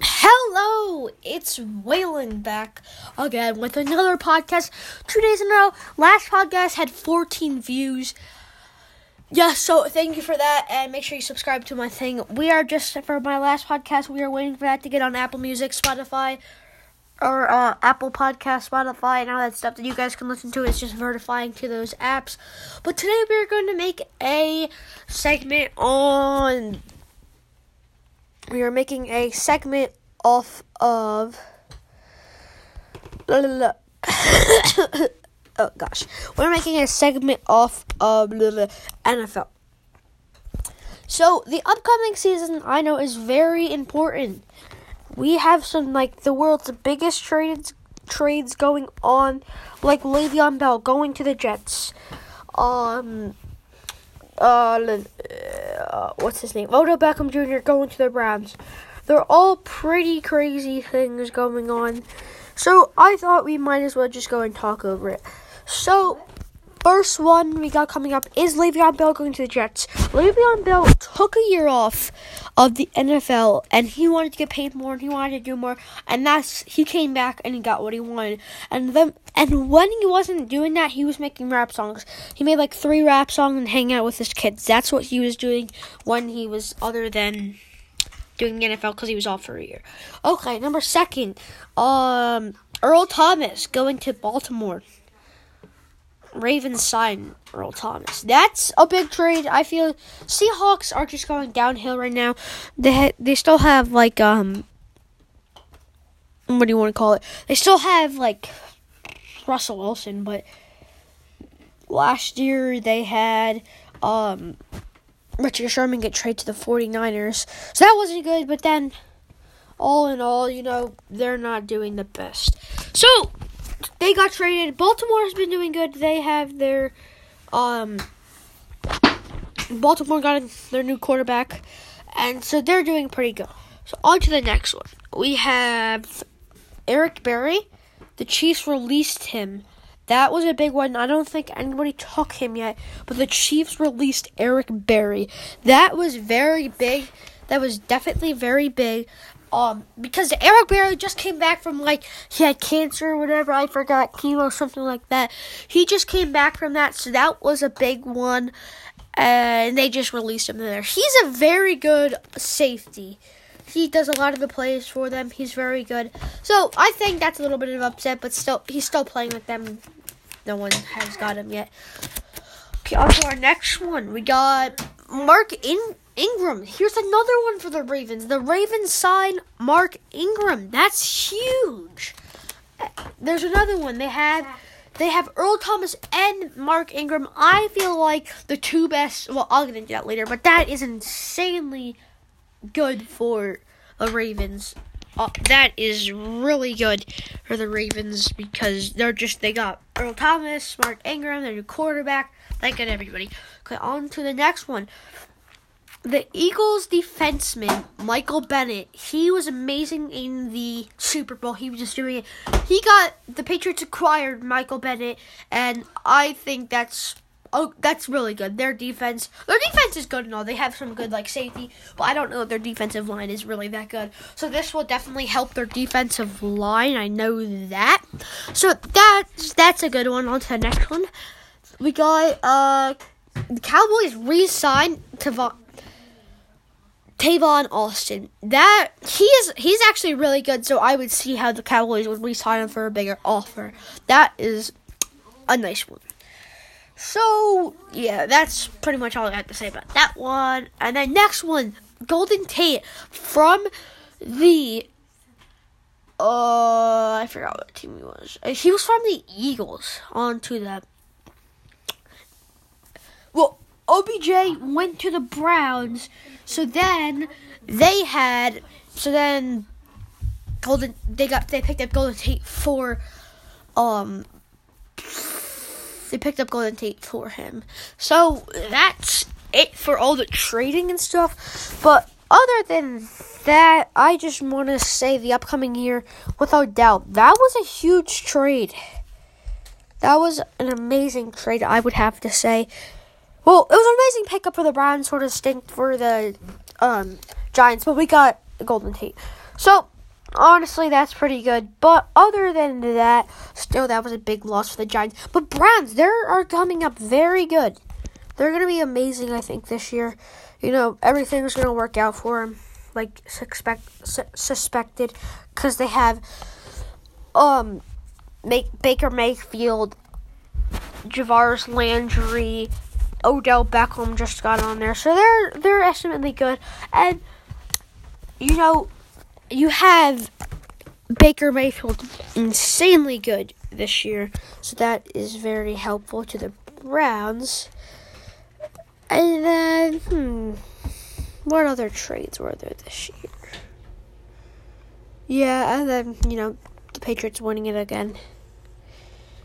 Hello, it's Waylon back again with another podcast. Two days in a row. Last podcast had 14 views. Yeah, so thank you for that, and make sure you subscribe to my thing. We are just for my last podcast. We are waiting for that to get on Apple Music, Spotify, or uh, Apple Podcast, Spotify, and all that stuff that you guys can listen to. It's just verifying to those apps. But today we are going to make a segment on. We are making a segment off of. Oh gosh, we're making a segment off of NFL. So the upcoming season, I know, is very important. We have some like the world's biggest trades trades going on, like Le'Veon Bell going to the Jets. Um, uh, uh what's his name? Odell Beckham Jr. going to the Browns. They're all pretty crazy things going on. So I thought we might as well just go and talk over it. So, first one we got coming up is Le'Veon Bell going to the Jets. Le'Veon Bell took a year off of the NFL and he wanted to get paid more and he wanted to do more and that's he came back and he got what he wanted. And then and when he wasn't doing that, he was making rap songs. He made like three rap songs and hang out with his kids. That's what he was doing when he was other than doing the NFL because he was off for a year. Okay, number second, um, Earl Thomas going to Baltimore. Ravens sign Earl Thomas. That's a big trade. I feel Seahawks are just going downhill right now. They ha- they still have like um what do you want to call it? They still have like Russell Wilson, but last year they had um Richard Sherman get traded to the 49ers. So that wasn't good, but then all in all, you know, they're not doing the best. So they got traded. Baltimore has been doing good. They have their um Baltimore got their new quarterback and so they're doing pretty good. So on to the next one. We have Eric Berry. The Chiefs released him. That was a big one. I don't think anybody took him yet, but the Chiefs released Eric Berry. That was very big. That was definitely very big. Um, because Eric Berry just came back from like he had cancer or whatever. I forgot chemo, something like that. He just came back from that, so that was a big one. And they just released him there. He's a very good safety. He does a lot of the plays for them. He's very good. So I think that's a little bit of upset, but still, he's still playing with them. No one has got him yet. Okay, on to our next one. We got Mark In- Ingram. Here's another one for the Ravens. The Ravens sign Mark Ingram. That's huge. There's another one. They have they have Earl Thomas and Mark Ingram. I feel like the two best. Well, I'll get into that later, but that is insanely good for the Ravens. Uh, that is really good for the Ravens because they're just they got Earl Thomas, Mark Ingram, their new quarterback. Thank you, everybody. Okay, on to the next one. The Eagles defenseman Michael Bennett, he was amazing in the Super Bowl. He was just doing it. He got the Patriots acquired Michael Bennett, and I think that's oh that's really good. Their defense, their defense is good and all. They have some good like safety, but I don't know if their defensive line is really that good. So this will definitely help their defensive line. I know that. So that's that's a good one. On to the next one. We got uh the Cowboys re-signed Tavon. Tavon Austin. That he is he's actually really good, so I would see how the Cowboys would re-sign him for a bigger offer. That is a nice one. So yeah, that's pretty much all I have to say about that one. And then next one, Golden Tate from the uh I forgot what team he was. Uh, He was from the Eagles. On to the well, OBJ went to the Browns, so then they had so then Golden they got they picked up Golden Tate for um they picked up Golden Tate for him. So that's it for all the trading and stuff. But other than that, I just want to say the upcoming year, without doubt, that was a huge trade. That was an amazing trade, I would have to say. Well, it was an amazing pickup for the Browns, sort of stink for the um, Giants, but we got Golden Tate. So honestly, that's pretty good. But other than that, still that was a big loss for the Giants. But Browns, they are coming up very good. They're gonna be amazing, I think, this year. You know, everything's gonna work out for them, like suspect su- suspected, because they have um, make Baker Mayfield, Jarvis Landry, Odell Beckham just got on there, so they're they're estimately good. And you know, you have Baker Mayfield insanely good this year, so that is very helpful to the Browns. And then, hmm, what other trades were there this year? Yeah, and then you know the Patriots winning it again.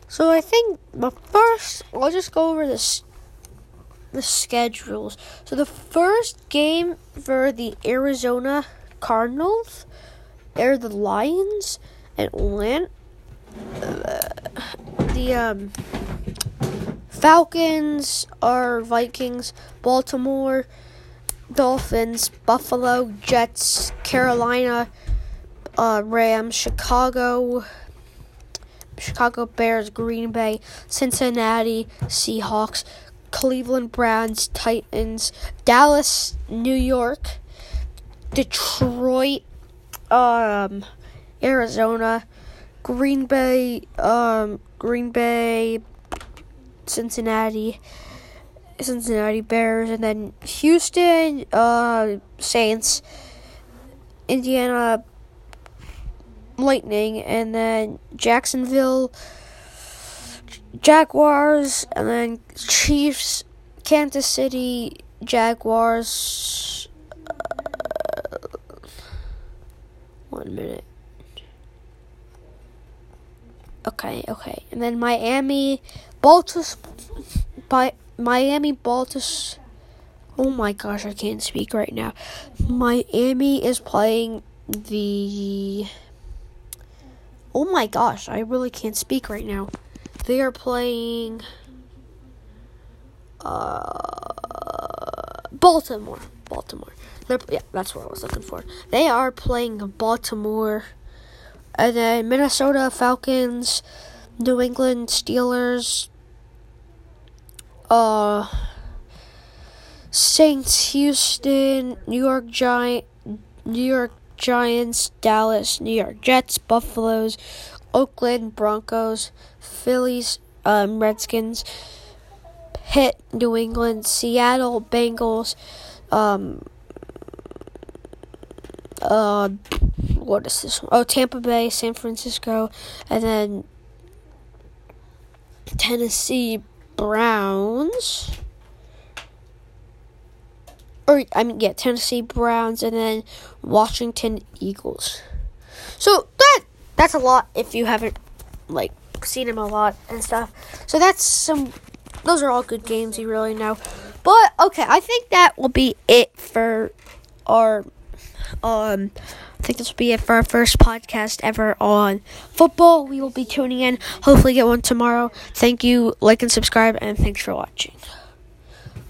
So I think, but first, I'll just go over this the schedules. So the first game for the Arizona Cardinals are the Lions and Atlanta. Uh, the um, Falcons are Vikings, Baltimore, Dolphins, Buffalo, Jets, Carolina, uh, Rams, Chicago, Chicago Bears, Green Bay, Cincinnati, Seahawks, Cleveland Browns, Titans, Dallas, New York, Detroit, um, Arizona, Green Bay, um, Green Bay, Cincinnati, Cincinnati Bears, and then Houston, uh, Saints, Indiana, Lightning, and then Jacksonville, Jaguars, and then Chiefs, Kansas City, Jaguars. Uh, one minute. Okay, okay. And then Miami, Baltus, by Miami, Baltus. Oh my gosh, I can't speak right now. Miami is playing the. Oh my gosh, I really can't speak right now. They are playing uh, Baltimore. Baltimore. They're, yeah, that's what I was looking for. They are playing Baltimore. And then Minnesota Falcons, New England Steelers, uh, Saints, Houston, New York Giant, New York Giants, Dallas, New York Jets, Buffaloes, Oakland Broncos, Phillies, um, Redskins, Pitt, New England, Seattle Bengals, um, uh, what is this? Oh, Tampa Bay, San Francisco, and then Tennessee Browns. Or I mean, yeah, Tennessee Browns, and then Washington Eagles. So that that's a lot if you haven't like seen him a lot and stuff. So that's some. Those are all good games you really know. But okay, I think that will be it for our. Um, I think this will be it for our first podcast ever on football. We will be tuning in. Hopefully, get one tomorrow. Thank you, like and subscribe, and thanks for watching.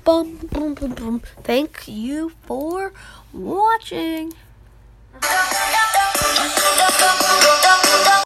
Boom, boom, boom, boom. Thank you for watching.